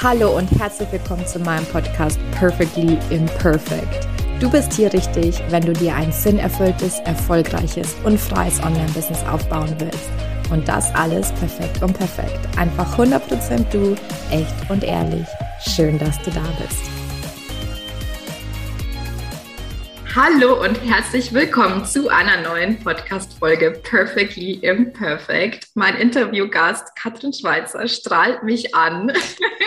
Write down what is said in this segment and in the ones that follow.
Hallo und herzlich willkommen zu meinem Podcast Perfectly Imperfect. Du bist hier richtig, wenn du dir ein sinnerfülltes, erfolgreiches und freies Online-Business aufbauen willst. Und das alles perfekt und perfekt. Einfach 100% du, echt und ehrlich. Schön, dass du da bist. Hallo und herzlich willkommen zu einer neuen Podcast-Folge Perfectly Imperfect. Mein Interviewgast Katrin Schweizer strahlt mich an.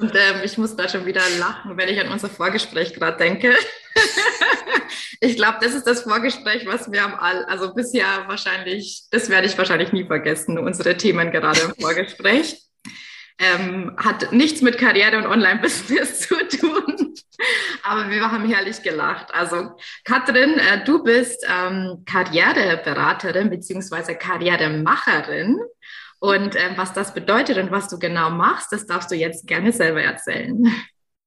und ähm, ich muss da schon wieder lachen, wenn ich an unser Vorgespräch gerade denke. ich glaube, das ist das Vorgespräch, was wir am all, also bisher wahrscheinlich, das werde ich wahrscheinlich nie vergessen, unsere Themen gerade im Vorgespräch. Ähm, hat nichts mit Karriere und Online-Business zu tun. Aber wir haben herrlich gelacht. Also Katrin, äh, du bist ähm, Karriereberaterin beziehungsweise Karrieremacherin. Und äh, was das bedeutet und was du genau machst, das darfst du jetzt gerne selber erzählen.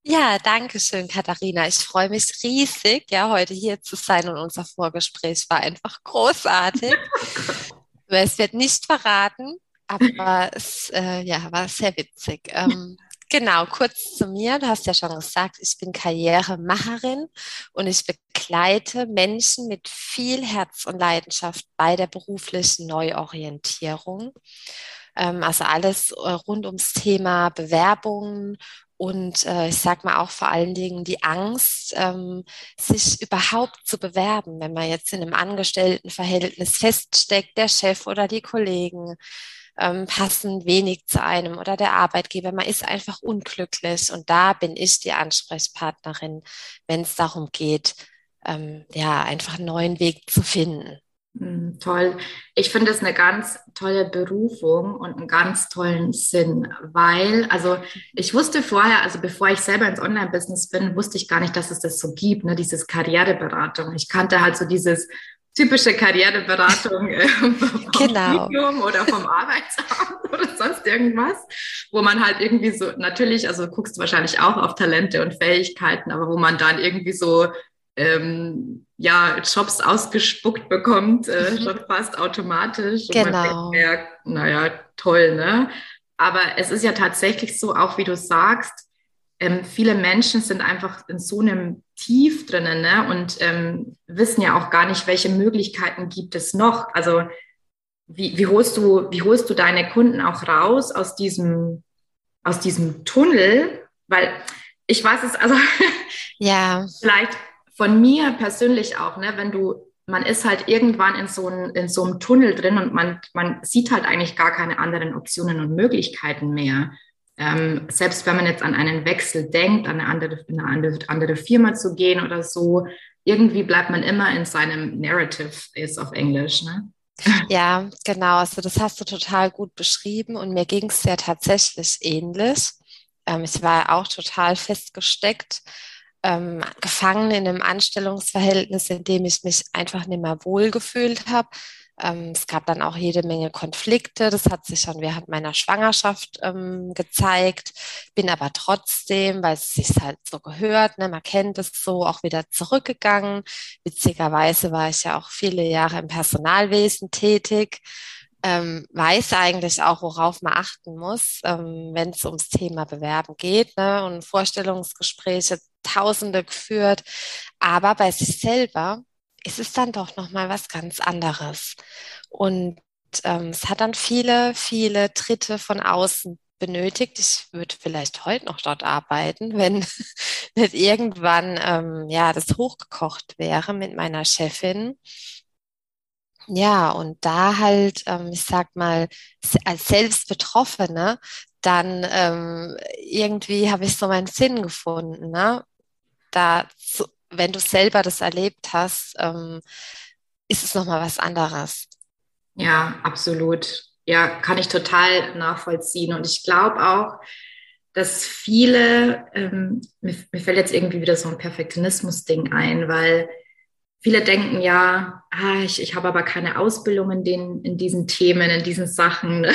Ja, danke schön, Katharina. Ich freue mich riesig, ja, heute hier zu sein und unser Vorgespräch war einfach großartig. es wird nicht verraten, aber es äh, ja, war sehr witzig. Ähm, Genau, kurz zu mir. Du hast ja schon gesagt, ich bin Karrieremacherin und ich begleite Menschen mit viel Herz und Leidenschaft bei der beruflichen Neuorientierung. Ähm, also alles äh, rund ums Thema Bewerbungen und äh, ich sag mal auch vor allen Dingen die Angst, ähm, sich überhaupt zu bewerben, wenn man jetzt in einem Angestelltenverhältnis feststeckt, der Chef oder die Kollegen ähm, passen wenig zu einem oder der Arbeitgeber. Man ist einfach unglücklich und da bin ich die Ansprechpartnerin, wenn es darum geht, ähm, ja, einfach einen neuen Weg zu finden. Hm, toll. Ich finde es eine ganz tolle Berufung und einen ganz tollen Sinn, weil, also ich wusste vorher, also bevor ich selber ins Online-Business bin, wusste ich gar nicht, dass es das so gibt, ne, dieses Karriereberatung. Ich kannte halt so dieses typische Karriereberatung äh, vom genau. Studium oder vom Arbeitsamt oder sonst irgendwas, wo man halt irgendwie so, natürlich, also guckst du wahrscheinlich auch auf Talente und Fähigkeiten, aber wo man dann irgendwie so ähm, ja, Jobs ausgespuckt bekommt, äh, mhm. schon fast automatisch. Genau. Und man denkt, ja, naja, toll, ne? Aber es ist ja tatsächlich so, auch wie du sagst, ähm, viele Menschen sind einfach in so einem Tief drinnen ne? und ähm, wissen ja auch gar nicht, welche Möglichkeiten gibt es noch. Also wie, wie, holst du, wie holst du deine Kunden auch raus aus diesem, aus diesem Tunnel? Weil ich weiß es, also ja. vielleicht von mir persönlich auch, ne, wenn du, man ist halt irgendwann in so, ein, in so einem Tunnel drin und man, man sieht halt eigentlich gar keine anderen Optionen und Möglichkeiten mehr. Ähm, selbst wenn man jetzt an einen Wechsel denkt, an eine andere, eine andere, Firma zu gehen oder so, irgendwie bleibt man immer in seinem Narrative, ist auf Englisch. Ne? Ja, genau. Also das hast du total gut beschrieben und mir ging es ja tatsächlich ähnlich. Ähm, ich war auch total festgesteckt, ähm, gefangen in einem Anstellungsverhältnis, in dem ich mich einfach nicht mehr wohlgefühlt habe ähm, es gab dann auch jede Menge Konflikte. Das hat sich schon während meiner Schwangerschaft ähm, gezeigt. Bin aber trotzdem, weil es sich halt so gehört, ne, man kennt es so, auch wieder zurückgegangen. Witzigerweise war ich ja auch viele Jahre im Personalwesen tätig. Ähm, weiß eigentlich auch, worauf man achten muss, ähm, wenn es ums Thema Bewerben geht ne, und Vorstellungsgespräche Tausende geführt. Aber bei sich selber ist es dann doch nochmal was ganz anderes. Und ähm, es hat dann viele, viele Tritte von außen benötigt. Ich würde vielleicht heute noch dort arbeiten, wenn nicht irgendwann ähm, ja das hochgekocht wäre mit meiner Chefin. Ja, und da halt, ähm, ich sag mal, als selbst Betroffene, dann ähm, irgendwie habe ich so meinen Sinn gefunden, ne? da zu, wenn du selber das erlebt hast, ähm, ist es nochmal was anderes. Ja, absolut. Ja, kann ich total nachvollziehen. Und ich glaube auch, dass viele, ähm, mir, mir, fällt jetzt irgendwie wieder so ein Perfektionismus-Ding ein, weil viele denken ja, ah, ich, ich habe aber keine Ausbildung in, den, in diesen Themen, in diesen Sachen.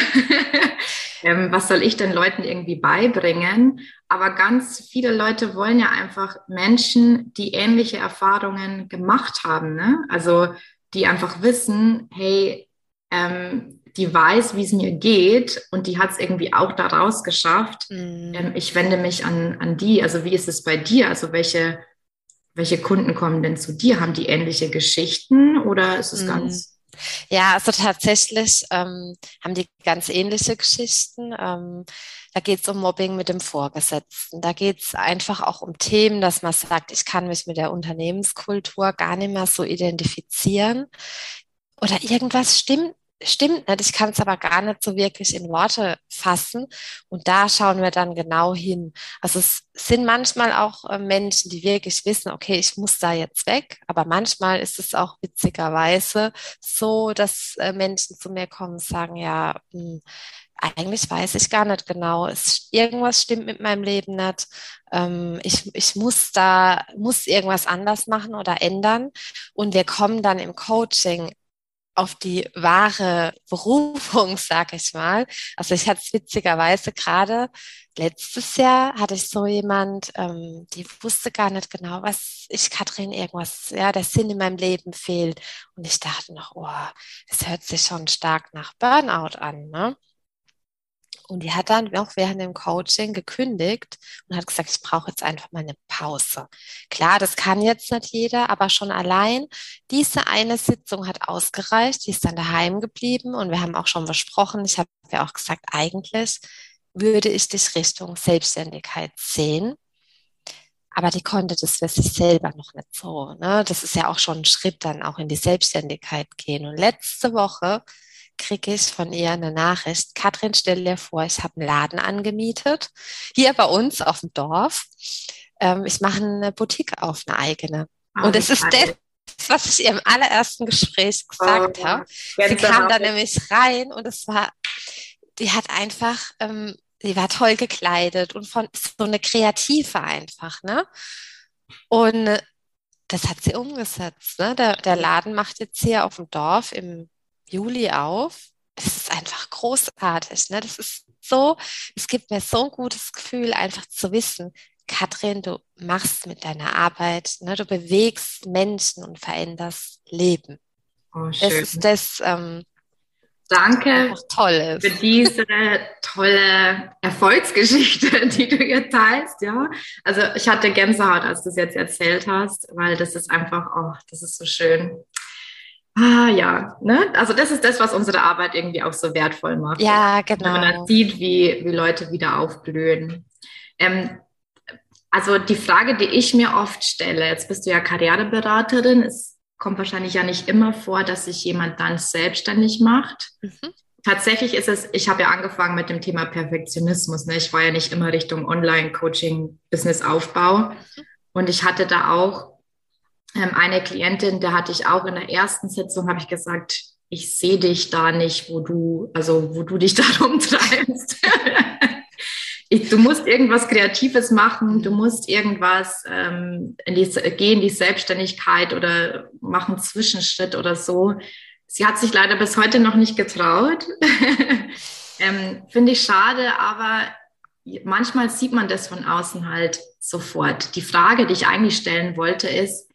ähm, was soll ich den Leuten irgendwie beibringen? Aber ganz viele Leute wollen ja einfach Menschen, die ähnliche Erfahrungen gemacht haben. Ne? Also die einfach wissen, hey, ähm, die weiß, wie es mir geht und die hat es irgendwie auch daraus geschafft. Mhm. Ähm, ich wende mich an, an die. Also wie ist es bei dir? Also welche, welche Kunden kommen denn zu dir? Haben die ähnliche Geschichten oder ist es mhm. ganz ja, also tatsächlich ähm, haben die ganz ähnliche Geschichten. Ähm, da geht es um Mobbing mit dem Vorgesetzten. Da geht es einfach auch um Themen, dass man sagt, ich kann mich mit der Unternehmenskultur gar nicht mehr so identifizieren. Oder irgendwas stimmt stimmt nicht, ich kann es aber gar nicht so wirklich in Worte fassen. Und da schauen wir dann genau hin. Also es sind manchmal auch äh, Menschen, die wirklich wissen, okay, ich muss da jetzt weg. Aber manchmal ist es auch witzigerweise so, dass äh, Menschen zu mir kommen und sagen, ja, hm, eigentlich weiß ich gar nicht genau. Es, irgendwas stimmt mit meinem Leben nicht. Ähm, ich, ich muss da, muss irgendwas anders machen oder ändern. Und wir kommen dann im Coaching auf die wahre Berufung, sag ich mal. Also ich hatte es witzigerweise gerade letztes Jahr hatte ich so jemand, ähm, die wusste gar nicht genau, was ich, Katrin, irgendwas, ja, der Sinn in meinem Leben fehlt. Und ich dachte noch, oh, es hört sich schon stark nach Burnout an, ne? Und die hat dann auch während dem Coaching gekündigt und hat gesagt, ich brauche jetzt einfach mal eine Pause. Klar, das kann jetzt nicht jeder, aber schon allein diese eine Sitzung hat ausgereicht. Die ist dann daheim geblieben und wir haben auch schon besprochen, ich habe ja auch gesagt, eigentlich würde ich dich Richtung Selbstständigkeit sehen. Aber die konnte das für sich selber noch nicht so. Ne? Das ist ja auch schon ein Schritt dann auch in die Selbstständigkeit gehen. Und letzte Woche kriege ich von ihr eine Nachricht. Katrin, stell dir vor, ich habe einen Laden angemietet, hier bei uns auf dem Dorf. Ähm, ich mache eine Boutique auf, eine eigene. Oh, und es ist das, was ich ihr im allerersten Gespräch gesagt oh, habe. Sie kam da nämlich rein und es war, die hat einfach, ähm, die war toll gekleidet und von so eine Kreative einfach, ne? Und das hat sie umgesetzt. Ne? Der, der Laden macht jetzt hier auf dem Dorf im Juli auf. Es ist einfach großartig. Ne? Das ist so, es gibt mir so ein gutes Gefühl, einfach zu wissen, Katrin, du machst mit deiner Arbeit, ne, du bewegst Menschen und veränderst Leben. Oh, schön. Das ist das, ähm, Danke toll für diese tolle Erfolgsgeschichte, die du hier teilst. Ja, also ich hatte Gänsehaut, als du es jetzt erzählt hast, weil das ist einfach, oh, das ist so schön. Ah ja, ne? Also das ist das, was unsere Arbeit irgendwie auch so wertvoll macht. Ja, genau. Wenn man dann sieht, wie, wie Leute wieder aufblühen. Ähm, also die Frage, die ich mir oft stelle, jetzt bist du ja Karriereberaterin, es kommt wahrscheinlich ja nicht immer vor, dass sich jemand dann selbstständig macht. Mhm. Tatsächlich ist es, ich habe ja angefangen mit dem Thema Perfektionismus. Ne? Ich war ja nicht immer Richtung Online-Coaching, Business-Aufbau. Mhm. Und ich hatte da auch eine Klientin, da hatte ich auch in der ersten Sitzung, habe ich gesagt, ich sehe dich da nicht, wo du, also wo du dich da rumtreibst. ich, du musst irgendwas Kreatives machen, du musst irgendwas ähm, in die, gehen die Selbstständigkeit oder machen Zwischenschritt oder so. Sie hat sich leider bis heute noch nicht getraut. ähm, Finde ich schade, aber manchmal sieht man das von außen halt sofort. Die Frage, die ich eigentlich stellen wollte, ist,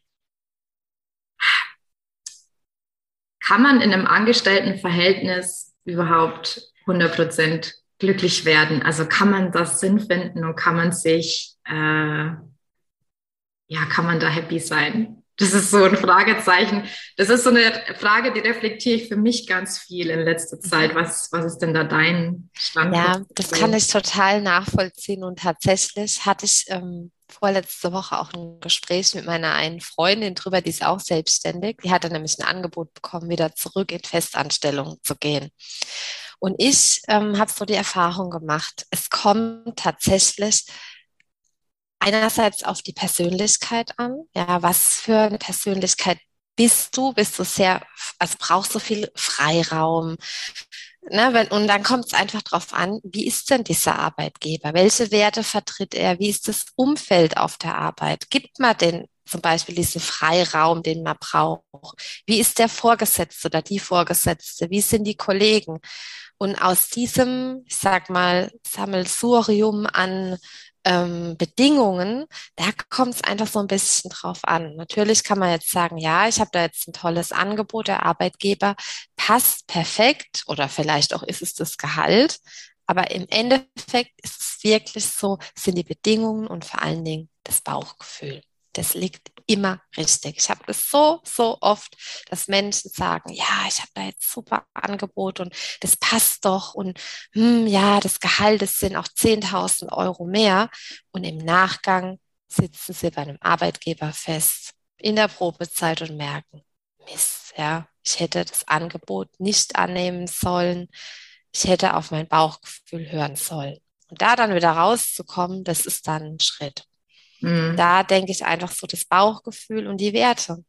kann man in einem Angestelltenverhältnis überhaupt 100 Prozent glücklich werden? Also kann man das Sinn finden und kann man sich, äh, ja, kann man da happy sein? Das ist so ein Fragezeichen. Das ist so eine Frage, die reflektiere ich für mich ganz viel in letzter Zeit. Was, was ist denn da dein Standpunkt? Ja, das kann ich total nachvollziehen. Und tatsächlich hatte ich ähm, vorletzte Woche auch ein Gespräch mit meiner einen Freundin drüber, die ist auch selbstständig. Die hatte nämlich ein Angebot bekommen, wieder zurück in Festanstellung zu gehen. Und ich ähm, habe so die Erfahrung gemacht, es kommt tatsächlich einerseits auf die Persönlichkeit an. Ja, was für eine Persönlichkeit bist du? Bist du sehr, also brauchst du viel Freiraum? Ne, wenn, und dann kommt es einfach darauf an, wie ist denn dieser Arbeitgeber? Welche Werte vertritt er? Wie ist das Umfeld auf der Arbeit? Gibt man denn zum Beispiel diesen Freiraum, den man braucht? Wie ist der Vorgesetzte oder die Vorgesetzte? Wie sind die Kollegen? Und aus diesem, ich sag mal, Sammelsurium an ähm, Bedingungen, da kommt es einfach so ein bisschen drauf an. Natürlich kann man jetzt sagen, ja, ich habe da jetzt ein tolles Angebot, der Arbeitgeber passt perfekt oder vielleicht auch ist es das Gehalt. Aber im Endeffekt ist es wirklich so, sind die Bedingungen und vor allen Dingen das Bauchgefühl. Das liegt immer richtig. Ich habe das so, so oft, dass Menschen sagen, ja, ich habe da jetzt super Angebot und das passt doch und hm, ja, das Gehalt, das sind auch 10.000 Euro mehr. Und im Nachgang sitzen sie bei einem Arbeitgeber fest in der Probezeit und merken, Mist, ja, ich hätte das Angebot nicht annehmen sollen. Ich hätte auf mein Bauchgefühl hören sollen. Und da dann wieder rauszukommen, das ist dann ein Schritt. Mhm. Da denke ich einfach so das Bauchgefühl und die Werte.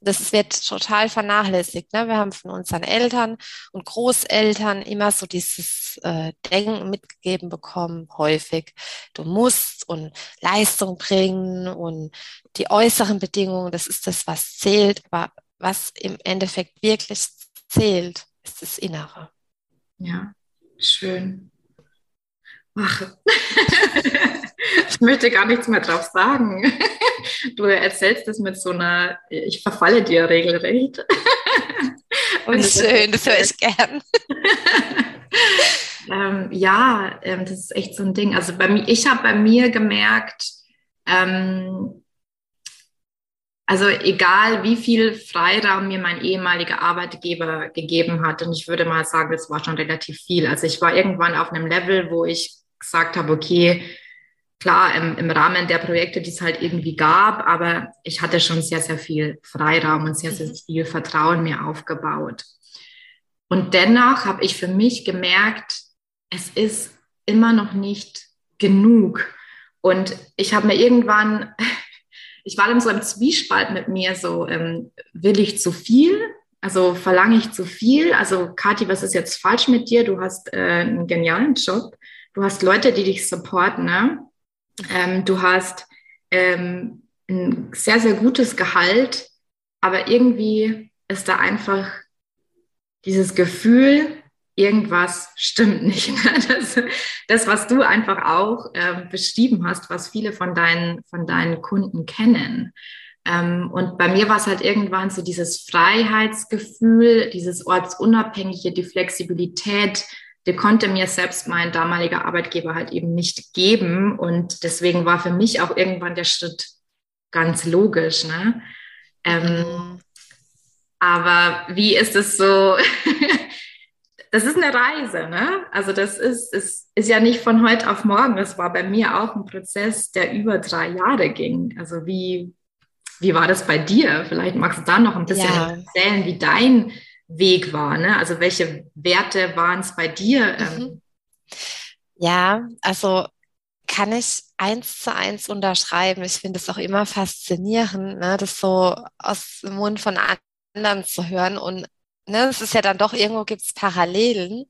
Das wird total vernachlässigt. Ne? Wir haben von unseren Eltern und Großeltern immer so dieses äh, Denken mitgegeben bekommen, häufig. Du musst und Leistung bringen und die äußeren Bedingungen, das ist das, was zählt. Aber was im Endeffekt wirklich zählt, ist das Innere. Ja, schön. Ach. ich möchte gar nichts mehr drauf sagen. Du erzählst es mit so einer, ich verfalle dir regelrecht. Oh, schön, das höre ich gern. ähm, ja, ähm, das ist echt so ein Ding. Also bei mir, ich habe bei mir gemerkt, ähm, also egal wie viel Freiraum mir mein ehemaliger Arbeitgeber gegeben hat, und ich würde mal sagen, das war schon relativ viel. Also ich war irgendwann auf einem Level, wo ich gesagt habe, okay, klar, im, im Rahmen der Projekte, die es halt irgendwie gab, aber ich hatte schon sehr, sehr viel Freiraum und sehr, sehr mhm. viel Vertrauen mir aufgebaut. Und dennoch habe ich für mich gemerkt, es ist immer noch nicht genug. Und ich habe mir irgendwann, ich war dann so im Zwiespalt mit mir, so ähm, will ich zu viel? Also verlange ich zu viel? Also Kathi, was ist jetzt falsch mit dir? Du hast äh, einen genialen Job. Du hast Leute, die dich supporten. Ne? Ähm, du hast ähm, ein sehr, sehr gutes Gehalt, aber irgendwie ist da einfach dieses Gefühl, irgendwas stimmt nicht. Ne? Das, das was du einfach auch äh, beschrieben hast, was viele von deinen, von deinen Kunden kennen. Ähm, und bei mir war es halt irgendwann so dieses Freiheitsgefühl, dieses ortsunabhängige, die Flexibilität, die konnte mir selbst mein damaliger Arbeitgeber halt eben nicht geben. Und deswegen war für mich auch irgendwann der Schritt ganz logisch. Ne? Ähm. Aber wie ist es so? das ist eine Reise, ne? Also das ist, ist, ist ja nicht von heute auf morgen. Das war bei mir auch ein Prozess, der über drei Jahre ging. Also wie, wie war das bei dir? Vielleicht magst du da noch ein bisschen ja. erzählen, wie dein Weg war. Ne? Also welche Werte waren es bei dir? Ähm? Mhm. Ja, also kann ich eins zu eins unterschreiben. Ich finde es auch immer faszinierend, ne, das so aus dem Mund von anderen zu hören. Und ne, es ist ja dann doch, irgendwo gibt es Parallelen.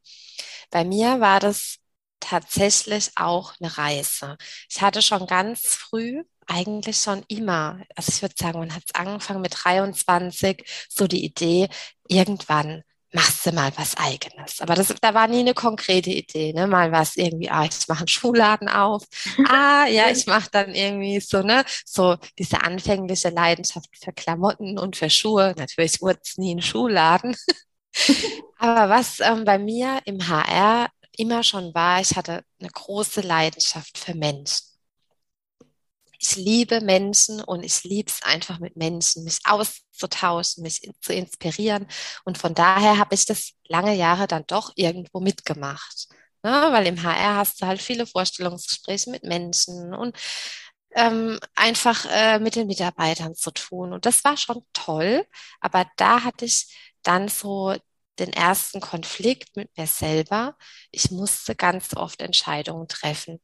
Bei mir war das tatsächlich auch eine Reise. Ich hatte schon ganz früh eigentlich schon immer, also ich würde sagen, man hat es angefangen mit 23, so die Idee, irgendwann machst du mal was eigenes. Aber das, da war nie eine konkrete Idee. Ne? Mal war es irgendwie, ah, ich mache einen Schuhladen auf. ah, ja, ich mache dann irgendwie so, ne, so diese anfängliche Leidenschaft für Klamotten und für Schuhe. Natürlich wurde es nie ein Schuhladen. Aber was ähm, bei mir im HR immer schon war, ich hatte eine große Leidenschaft für Menschen ich liebe Menschen und ich liebe es einfach mit Menschen, mich auszutauschen, mich zu inspirieren. Und von daher habe ich das lange Jahre dann doch irgendwo mitgemacht. Ne? Weil im HR hast du halt viele Vorstellungsgespräche mit Menschen und ähm, einfach äh, mit den Mitarbeitern zu tun. Und das war schon toll. Aber da hatte ich dann so den ersten Konflikt mit mir selber. Ich musste ganz oft Entscheidungen treffen,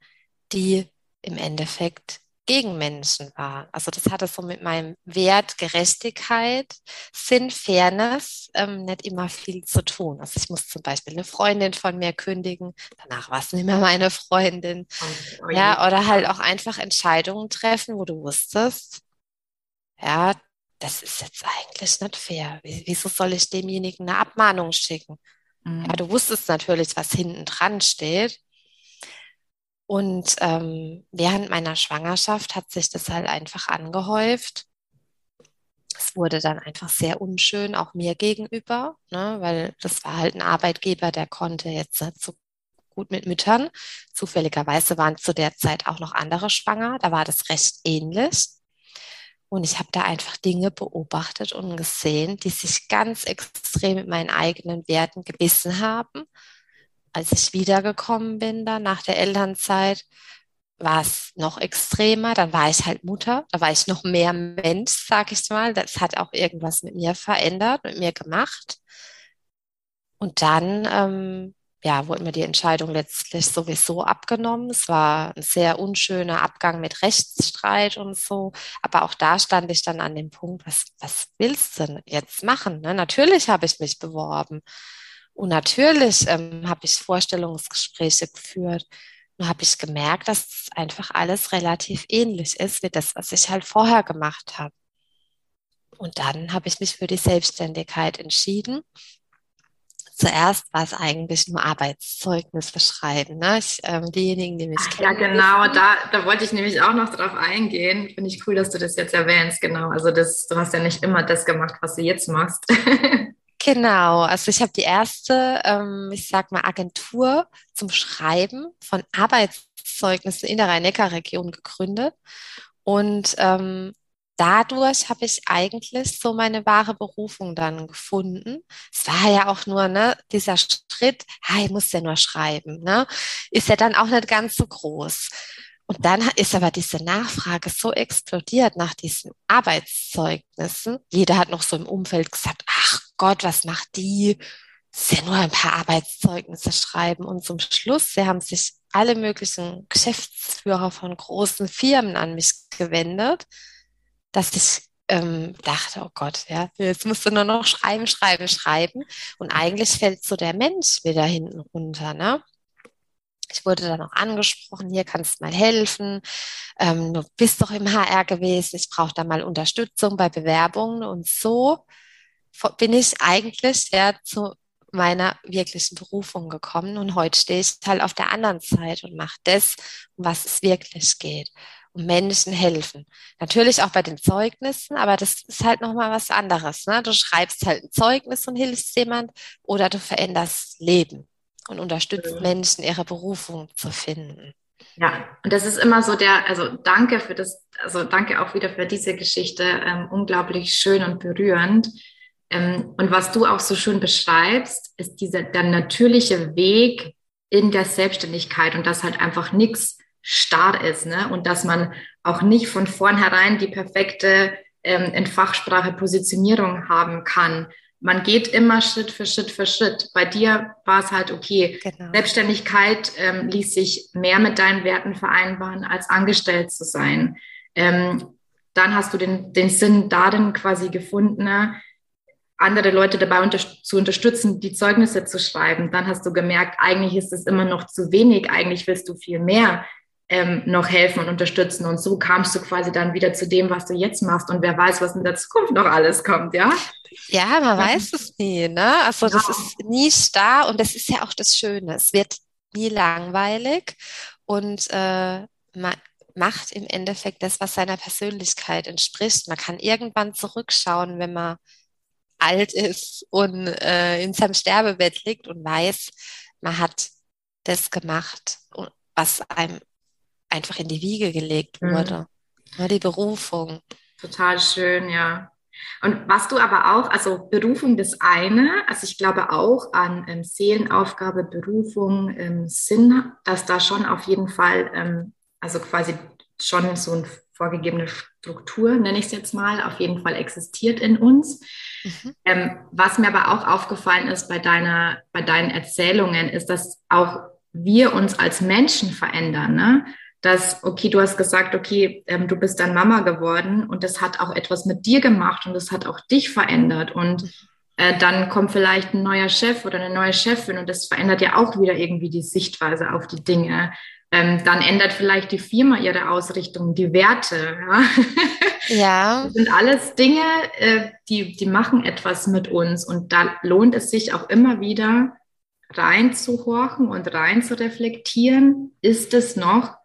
die im Endeffekt gegen Menschen war. Also das hatte so mit meinem Wert Gerechtigkeit, Sinn, Fairness ähm, nicht immer viel zu tun. Also ich muss zum Beispiel eine Freundin von mir kündigen, danach war es nicht mehr meine Freundin. Oh, ja, oder halt auch einfach Entscheidungen treffen, wo du wusstest, ja, das ist jetzt eigentlich nicht fair. Wieso soll ich demjenigen eine Abmahnung schicken? Mhm. Ja, du wusstest natürlich, was hinten dran steht. Und ähm, während meiner Schwangerschaft hat sich das halt einfach angehäuft. es wurde dann einfach sehr unschön, auch mir gegenüber, ne, weil das war halt ein Arbeitgeber, der konnte jetzt nicht so gut mit Müttern. Zufälligerweise waren zu der Zeit auch noch andere schwanger, da war das recht ähnlich. Und ich habe da einfach Dinge beobachtet und gesehen, die sich ganz extrem mit meinen eigenen Werten gebissen haben. Als ich wiedergekommen bin, da nach der Elternzeit, war es noch extremer. Dann war ich halt Mutter, da war ich noch mehr Mensch, sag ich mal. Das hat auch irgendwas mit mir verändert, mit mir gemacht. Und dann ähm, ja, wurde mir die Entscheidung letztlich sowieso abgenommen. Es war ein sehr unschöner Abgang mit Rechtsstreit und so. Aber auch da stand ich dann an dem Punkt, was, was willst du denn jetzt machen? Ne? Natürlich habe ich mich beworben. Und natürlich ähm, habe ich Vorstellungsgespräche geführt. Und habe ich gemerkt, dass es einfach alles relativ ähnlich ist wie das, was ich halt vorher gemacht habe. Und dann habe ich mich für die Selbstständigkeit entschieden zuerst war es eigentlich nur Arbeitszeugnisse schreiben. Ne? Ich, ähm, diejenigen, die mich Ach, kennen. Ja, genau, da, da wollte ich nämlich auch noch drauf eingehen. Finde ich cool, dass du das jetzt erwähnst. Genau, also das, du hast ja nicht immer das gemacht, was du jetzt machst. Genau, also ich habe die erste, ähm, ich sag mal, Agentur zum Schreiben von Arbeitszeugnissen in der Rhein-Neckar-Region gegründet. Und ähm, dadurch habe ich eigentlich so meine wahre Berufung dann gefunden. Es war ja auch nur ne, dieser Schritt, ah, ich muss ja nur schreiben, ne, ist ja dann auch nicht ganz so groß. Und dann ist aber diese Nachfrage so explodiert nach diesen Arbeitszeugnissen. Jeder hat noch so im Umfeld gesagt, ach Gott, was macht die? Das ist ja nur ein paar Arbeitszeugnisse schreiben. Und zum Schluss, sie haben sich alle möglichen Geschäftsführer von großen Firmen an mich gewendet dass ich ähm, dachte, oh Gott, ja, jetzt musst du nur noch schreiben, schreiben, schreiben. Und eigentlich fällt so der Mensch wieder hinten runter, ne? Ich wurde dann auch angesprochen, hier kannst du mal helfen. Ähm, du bist doch im HR gewesen, ich brauche da mal Unterstützung bei Bewerbungen. Und so bin ich eigentlich ja zu meiner wirklichen Berufung gekommen. Und heute stehe ich halt auf der anderen Seite und mache das, um was es wirklich geht und Menschen helfen. Natürlich auch bei den Zeugnissen, aber das ist halt nochmal was anderes. Ne? Du schreibst halt ein Zeugnis und hilfst jemand oder du veränderst Leben und unterstützt mhm. Menschen, ihre Berufung zu finden. Ja, und das ist immer so der, also danke für das, also danke auch wieder für diese Geschichte, ähm, unglaublich schön und berührend. Ähm, und was du auch so schön beschreibst, ist dieser der natürliche Weg in der Selbstständigkeit und dass halt einfach nichts starr ist ne? und dass man auch nicht von vornherein die perfekte ähm, in Fachsprache Positionierung haben kann. Man geht immer Schritt für Schritt für Schritt. Bei dir war es halt okay. Genau. Selbstständigkeit ähm, ließ sich mehr mit deinen Werten vereinbaren, als angestellt zu sein. Ähm, dann hast du den, den Sinn darin quasi gefunden, ne? Andere Leute dabei unter zu unterstützen, die Zeugnisse zu schreiben. Dann hast du gemerkt, eigentlich ist es immer noch zu wenig, eigentlich willst du viel mehr ähm, noch helfen und unterstützen. Und so kamst du quasi dann wieder zu dem, was du jetzt machst. Und wer weiß, was in der Zukunft noch alles kommt, ja? Ja, man weiß es nie, ne? Also ja. das ist nie starr und das ist ja auch das Schöne. Es wird nie langweilig und äh, man macht im Endeffekt das, was seiner Persönlichkeit entspricht. Man kann irgendwann zurückschauen, wenn man alt ist und äh, in seinem Sterbebett liegt und weiß, man hat das gemacht, was einem einfach in die Wiege gelegt mhm. wurde. Mhm. Ja, die Berufung. Total schön, ja. Und was du aber auch, also Berufung das eine, also ich glaube auch an ähm, Seelenaufgabe, Berufung, ähm, Sinn, dass da schon auf jeden Fall, ähm, also quasi schon so eine vorgegebene Struktur, nenne ich es jetzt mal, auf jeden Fall existiert in uns. Mhm. Ähm, was mir aber auch aufgefallen ist bei deiner, bei deinen Erzählungen, ist, dass auch wir uns als Menschen verändern. Ne? dass, okay, du hast gesagt, okay, ähm, du bist dann Mama geworden und das hat auch etwas mit dir gemacht und das hat auch dich verändert und äh, dann kommt vielleicht ein neuer Chef oder eine neue Chefin und das verändert ja auch wieder irgendwie die Sichtweise auf die Dinge. Ähm, dann ändert vielleicht die Firma ihre Ausrichtung, die Werte. Ja. ja. Das sind alles Dinge, äh, die, die machen etwas mit uns und da lohnt es sich auch immer wieder reinzuhorchen und rein zu reflektieren. Ist es noch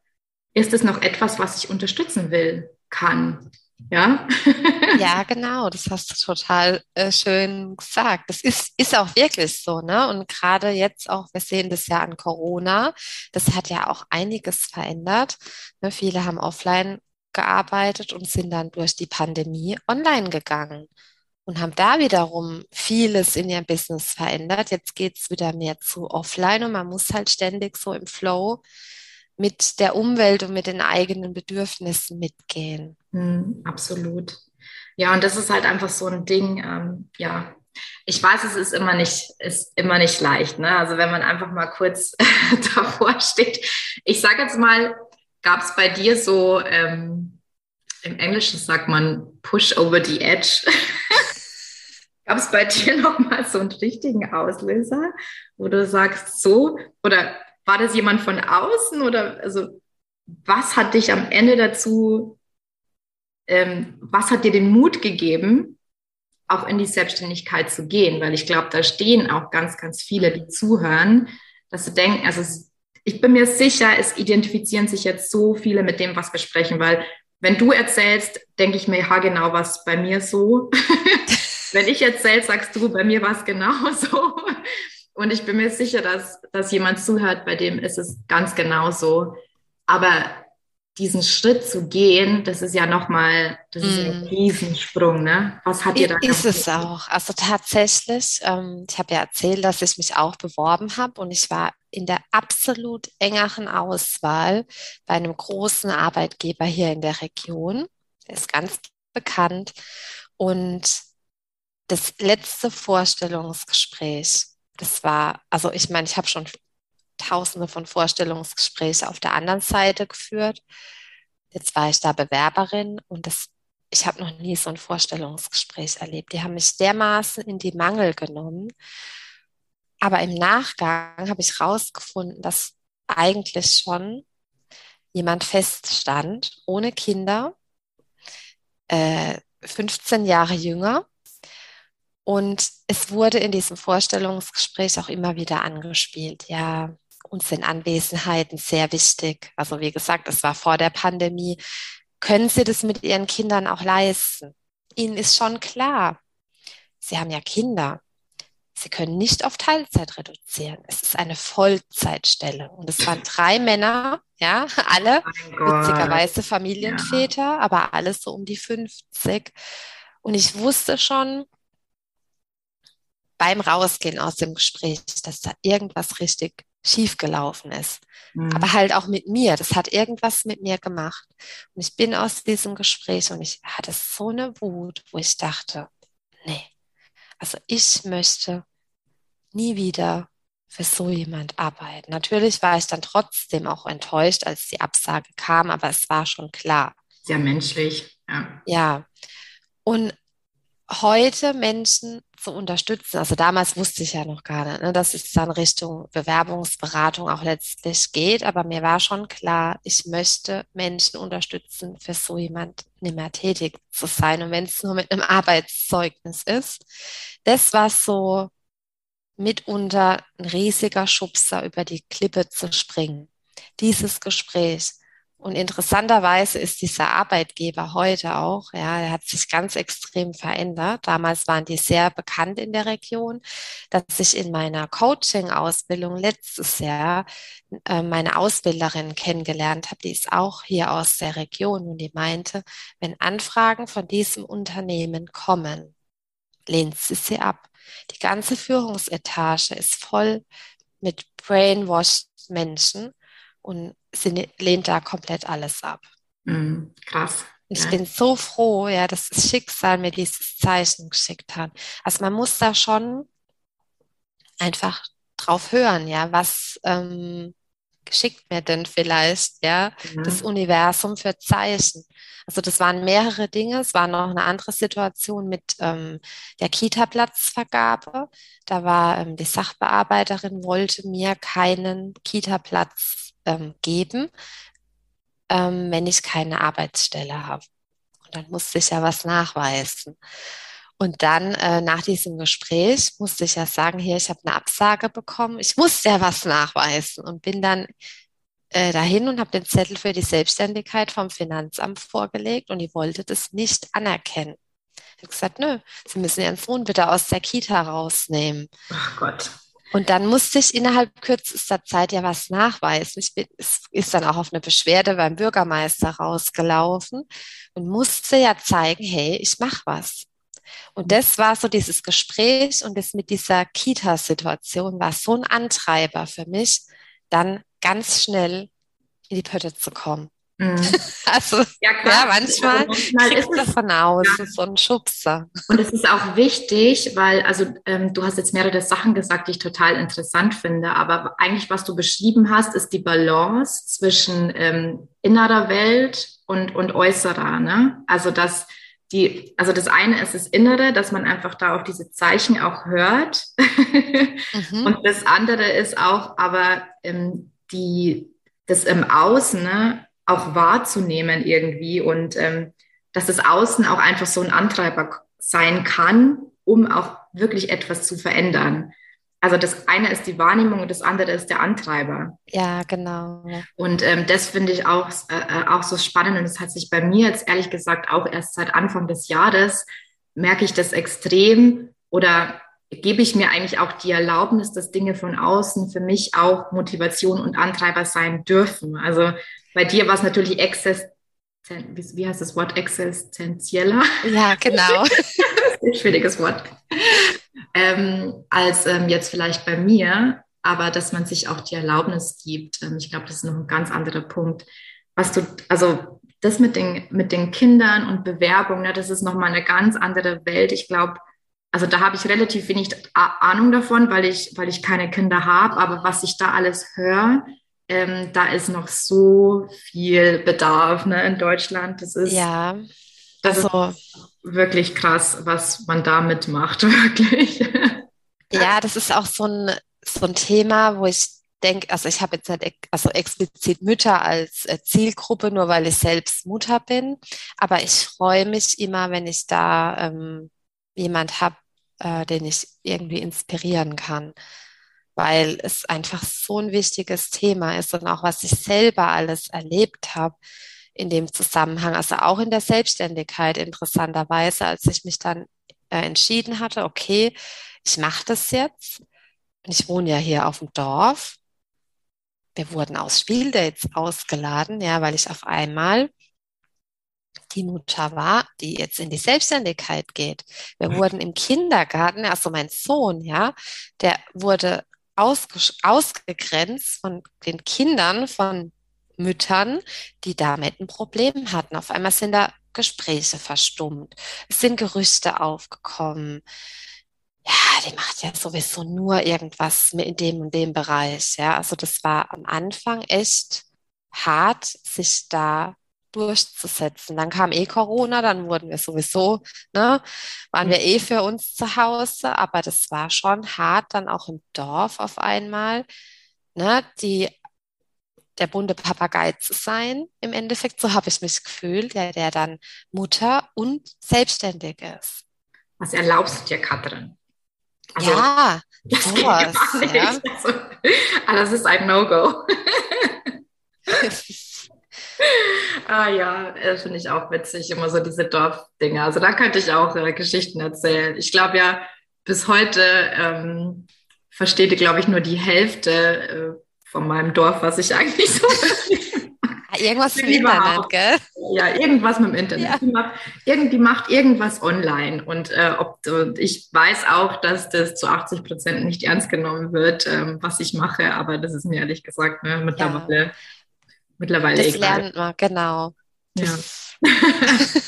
ist es noch etwas, was ich unterstützen will, kann? Ja? ja, genau, das hast du total äh, schön gesagt. Das ist, ist auch wirklich so, ne? Und gerade jetzt auch, wir sehen das ja an Corona, das hat ja auch einiges verändert. Ne? Viele haben offline gearbeitet und sind dann durch die Pandemie online gegangen und haben da wiederum vieles in ihrem Business verändert. Jetzt geht es wieder mehr zu offline und man muss halt ständig so im Flow mit der Umwelt und mit den eigenen Bedürfnissen mitgehen. Mm, absolut. Ja, und das ist halt einfach so ein Ding, ähm, ja. Ich weiß, es ist immer nicht, ist immer nicht leicht, ne? Also wenn man einfach mal kurz davor steht. Ich sage jetzt mal, gab es bei dir so, ähm, im Englischen sagt man Push over the Edge. Gab es bei dir nochmal so einen richtigen Auslöser, wo du sagst, so, oder war das jemand von außen oder also was hat dich am Ende dazu, ähm, was hat dir den Mut gegeben, auch in die Selbstständigkeit zu gehen? Weil ich glaube, da stehen auch ganz, ganz viele, die zuhören, dass sie denken, also ich bin mir sicher, es identifizieren sich jetzt so viele mit dem, was wir sprechen, weil wenn du erzählst, denke ich mir, ja, genau, was bei mir so. wenn ich erzähle, sagst du, bei mir war es genauso. Und ich bin mir sicher, dass, dass jemand zuhört, bei dem ist es ganz genauso. Aber diesen Schritt zu gehen, das ist ja nochmal, das ist mm. ein Riesensprung, ne? Was hat dir da Ist es auch. Also tatsächlich, ähm, ich habe ja erzählt, dass ich mich auch beworben habe und ich war in der absolut engeren Auswahl bei einem großen Arbeitgeber hier in der Region. Der ist ganz bekannt. Und das letzte Vorstellungsgespräch, das war, also ich meine, ich habe schon tausende von Vorstellungsgesprächen auf der anderen Seite geführt. Jetzt war ich da Bewerberin und das, ich habe noch nie so ein Vorstellungsgespräch erlebt. Die haben mich dermaßen in die Mangel genommen. Aber im Nachgang habe ich herausgefunden, dass eigentlich schon jemand feststand, ohne Kinder, äh, 15 Jahre jünger und es wurde in diesem Vorstellungsgespräch auch immer wieder angespielt. Ja, uns sind Anwesenheiten sehr wichtig. Also wie gesagt, es war vor der Pandemie. Können Sie das mit Ihren Kindern auch leisten? Ihnen ist schon klar, Sie haben ja Kinder. Sie können nicht auf Teilzeit reduzieren. Es ist eine Vollzeitstelle. Und es waren drei Männer, ja, alle, oh witzigerweise Familienväter, ja. aber alles so um die 50. Und ich wusste schon, beim Rausgehen aus dem Gespräch, dass da irgendwas richtig schiefgelaufen ist. Mhm. Aber halt auch mit mir. Das hat irgendwas mit mir gemacht. Und ich bin aus diesem Gespräch und ich hatte so eine Wut, wo ich dachte, nee, also ich möchte nie wieder für so jemand arbeiten. Natürlich war ich dann trotzdem auch enttäuscht, als die Absage kam, aber es war schon klar. Sehr menschlich, ja. Ja. Und heute Menschen zu unterstützen. Also damals wusste ich ja noch gar nicht, ne, dass es dann Richtung Bewerbungsberatung auch letztlich geht. Aber mir war schon klar, ich möchte Menschen unterstützen, für so jemand nicht mehr tätig zu sein. Und wenn es nur mit einem Arbeitszeugnis ist, das war so mitunter ein riesiger Schubser über die Klippe zu springen. Dieses Gespräch. Und interessanterweise ist dieser Arbeitgeber heute auch, ja, er hat sich ganz extrem verändert. Damals waren die sehr bekannt in der Region, dass ich in meiner Coaching-Ausbildung letztes Jahr äh, meine Ausbilderin kennengelernt habe. Die ist auch hier aus der Region und die meinte, wenn Anfragen von diesem Unternehmen kommen, lehnt sie sie ab. Die ganze Führungsetage ist voll mit brainwashed Menschen und sie lehnt da komplett alles ab. Mhm, krass. Ich ja. bin so froh, ja, dass das Schicksal mir dieses Zeichen geschickt hat. Also man muss da schon einfach drauf hören, ja, was ähm, geschickt mir denn vielleicht, ja, mhm. das Universum für Zeichen. Also das waren mehrere Dinge. Es war noch eine andere Situation mit ähm, der Kita-Platzvergabe. Da war ähm, die Sachbearbeiterin wollte mir keinen Kita-Platz ähm, geben, ähm, wenn ich keine Arbeitsstelle habe. Und dann musste ich ja was nachweisen. Und dann äh, nach diesem Gespräch musste ich ja sagen, hier, ich habe eine Absage bekommen. Ich musste ja was nachweisen und bin dann äh, dahin und habe den Zettel für die Selbstständigkeit vom Finanzamt vorgelegt und die wollte das nicht anerkennen. Ich habe gesagt, nö, Sie müssen Ihren Sohn bitte aus der Kita rausnehmen. Ach Gott. Und dann musste ich innerhalb kürzester Zeit ja was nachweisen. Ich bin, ist dann auch auf eine Beschwerde beim Bürgermeister rausgelaufen und musste ja zeigen, hey, ich mache was. Und das war so dieses Gespräch und das mit dieser Kita-Situation war so ein Antreiber für mich, dann ganz schnell in die Pötte zu kommen. Mhm. Also, ja, ja manchmal, manchmal ist es von außen ja. so ein Schubser. Und es ist auch wichtig, weil, also ähm, du hast jetzt mehrere Sachen gesagt, die ich total interessant finde, aber eigentlich, was du beschrieben hast, ist die Balance zwischen ähm, innerer Welt und, und äußerer. Ne? Also, dass die, also das eine ist das Innere, dass man einfach da auch diese Zeichen auch hört. mhm. Und das andere ist auch aber ähm, die, das im Außen, ne? Auch wahrzunehmen irgendwie und ähm, dass das Außen auch einfach so ein Antreiber sein kann, um auch wirklich etwas zu verändern. Also das eine ist die Wahrnehmung und das andere ist der Antreiber. Ja, genau. Und ähm, das finde ich auch, äh, äh, auch so spannend und das hat sich bei mir jetzt ehrlich gesagt auch erst seit Anfang des Jahres, merke ich das extrem oder gebe ich mir eigentlich auch die Erlaubnis, dass Dinge von außen für mich auch Motivation und Antreiber sein dürfen. Also bei dir war es natürlich exzess, wie heißt das Wort, existenzieller? Ja, genau. schwieriges Wort. Ähm, als ähm, jetzt vielleicht bei mir, aber dass man sich auch die Erlaubnis gibt. Ähm, ich glaube, das ist noch ein ganz anderer Punkt. Was du, also das mit den, mit den Kindern und Bewerbungen, ne, das ist nochmal eine ganz andere Welt. Ich glaube, also da habe ich relativ wenig Ahnung davon, weil ich, weil ich keine Kinder habe, aber was ich da alles höre, ähm, da ist noch so viel Bedarf ne, in Deutschland. Das ist, ja, das also, ist wirklich krass, was man da mitmacht, wirklich. Ja, das ist auch so ein, so ein Thema, wo ich denke, also ich habe jetzt nicht also explizit Mütter als äh, Zielgruppe, nur weil ich selbst Mutter bin, aber ich freue mich immer, wenn ich da ähm, jemand habe, äh, den ich irgendwie inspirieren kann weil es einfach so ein wichtiges Thema ist und auch was ich selber alles erlebt habe in dem Zusammenhang, also auch in der Selbstständigkeit interessanterweise, als ich mich dann äh, entschieden hatte, okay, ich mache das jetzt. Ich wohne ja hier auf dem Dorf. Wir wurden aus Spieldates ausgeladen, ja, weil ich auf einmal die Mutter war, die jetzt in die Selbstständigkeit geht. Wir mhm. wurden im Kindergarten, also mein Sohn, ja, der wurde ausgegrenzt von den Kindern, von Müttern, die damit ein Problem hatten. Auf einmal sind da Gespräche verstummt. Es sind Gerüchte aufgekommen. Ja, die macht ja sowieso nur irgendwas in dem und dem Bereich. Ja, also das war am Anfang echt hart, sich da durchzusetzen. Dann kam eh Corona, dann wurden wir sowieso, ne, waren wir eh für uns zu Hause, aber das war schon hart, dann auch im Dorf auf einmal, ne, die, der bunte Papagei zu sein, im Endeffekt, so habe ich mich gefühlt, der, der dann Mutter und selbstständig ist. Was erlaubst du dir, Katrin? Also, ja, sowas. Ja. Also, das ist ein No-Go. ah ja, das finde ich auch witzig, immer so diese Dorfdinge. Also da könnte ich auch äh, Geschichten erzählen. Ich glaube ja, bis heute ähm, versteht ihr, glaube ich, nur die Hälfte äh, von meinem Dorf, was ich eigentlich so Irgendwas im Internet, gell? Ja, irgendwas mit dem Internet. Ja. Die, macht, irgendwie macht irgendwas online. Und, äh, ob, und ich weiß auch, dass das zu 80 Prozent nicht ernst genommen wird, ähm, was ich mache. Aber das ist mir ehrlich gesagt ne, mittlerweile ja mittlerweile das egal. lernt man, genau. Ja.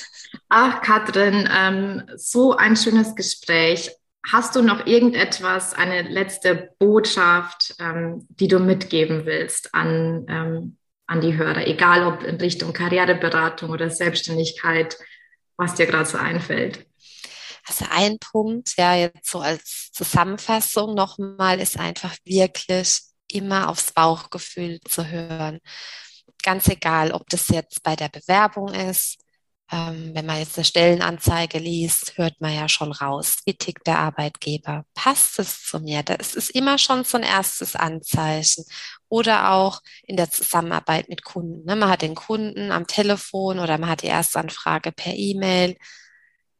Ach, Katrin, ähm, so ein schönes Gespräch. Hast du noch irgendetwas, eine letzte Botschaft, ähm, die du mitgeben willst an, ähm, an die Hörer, egal ob in Richtung Karriereberatung oder Selbstständigkeit, was dir gerade so einfällt? Also ein Punkt, ja, jetzt so als Zusammenfassung nochmal, ist einfach wirklich immer aufs Bauchgefühl zu hören ganz egal, ob das jetzt bei der Bewerbung ist. Ähm, wenn man jetzt eine Stellenanzeige liest, hört man ja schon raus, wie tickt der Arbeitgeber. Passt es zu mir? Das ist immer schon so ein erstes Anzeichen. oder auch in der Zusammenarbeit mit Kunden. Ne? Man hat den Kunden am Telefon oder man hat die Erstanfrage per E-Mail.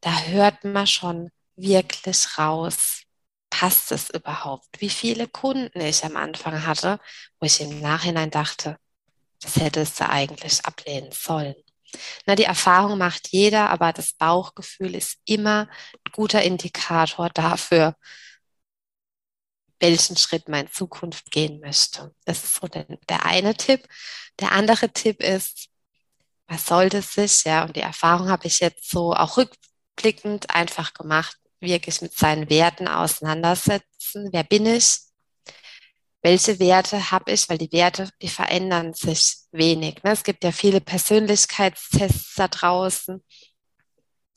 Da hört man schon wirklich raus, passt es überhaupt? Wie viele Kunden ich am Anfang hatte, wo ich im Nachhinein dachte, das hättest du eigentlich ablehnen sollen. Na, die Erfahrung macht jeder, aber das Bauchgefühl ist immer ein guter Indikator dafür, welchen Schritt man in Zukunft gehen möchte. Das ist so der, der eine Tipp. Der andere Tipp ist, was sollte sich, ja, und die Erfahrung habe ich jetzt so auch rückblickend einfach gemacht, wirklich mit seinen Werten auseinandersetzen. Wer bin ich? Welche Werte habe ich? Weil die Werte, die verändern sich wenig. Ne? Es gibt ja viele Persönlichkeitstests da draußen,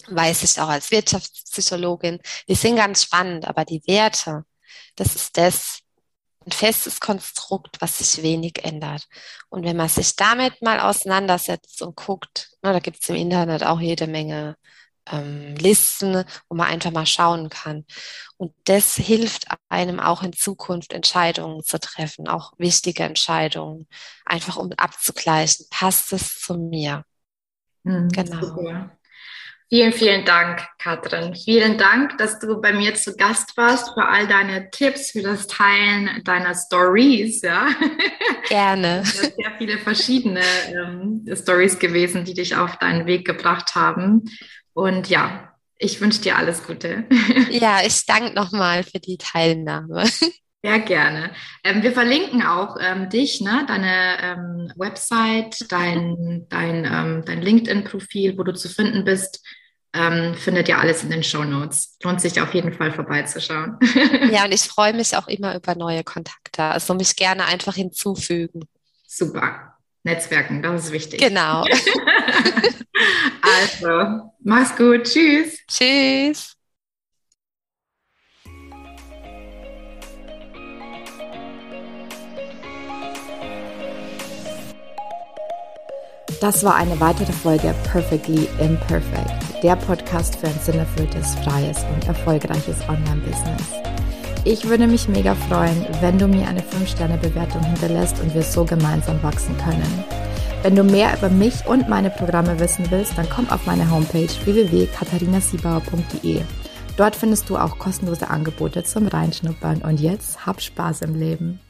weiß ich auch als Wirtschaftspsychologin. Die sind ganz spannend, aber die Werte, das ist das, ein festes Konstrukt, was sich wenig ändert. Und wenn man sich damit mal auseinandersetzt und guckt, ne, da gibt es im Internet auch jede Menge ähm, Listen, wo man einfach mal schauen kann. Und das hilft einem auch in Zukunft Entscheidungen zu treffen, auch wichtige Entscheidungen, einfach um abzugleichen, passt es zu mir. Mhm, genau. Super. Vielen, vielen Dank, Katrin. Vielen Dank, dass du bei mir zu Gast warst, für all deine Tipps, für das Teilen deiner Stories. Ja. Gerne. Es sind sehr viele verschiedene ähm, Stories gewesen, die dich auf deinen Weg gebracht haben. Und ja, ich wünsche dir alles Gute. Ja, ich danke nochmal für die Teilnahme. Sehr gerne. Ähm, wir verlinken auch ähm, dich, ne, deine ähm, Website, dein, dein, ähm, dein LinkedIn-Profil, wo du zu finden bist. Ähm, findet ihr alles in den Show Notes. Lohnt sich auf jeden Fall vorbeizuschauen. ja, und ich freue mich auch immer über neue Kontakte. Also mich gerne einfach hinzufügen. Super. Netzwerken, das ist wichtig. Genau. also, mach's gut. Tschüss. Tschüss. Das war eine weitere Folge Perfectly Imperfect, der Podcast für ein sinnerfülltes, freies und erfolgreiches Online-Business. Ich würde mich mega freuen, wenn du mir eine 5-Sterne-Bewertung hinterlässt und wir so gemeinsam wachsen können. Wenn du mehr über mich und meine Programme wissen willst, dann komm auf meine Homepage www.katharinasiebauer.de. Dort findest du auch kostenlose Angebote zum Reinschnuppern und jetzt hab Spaß im Leben.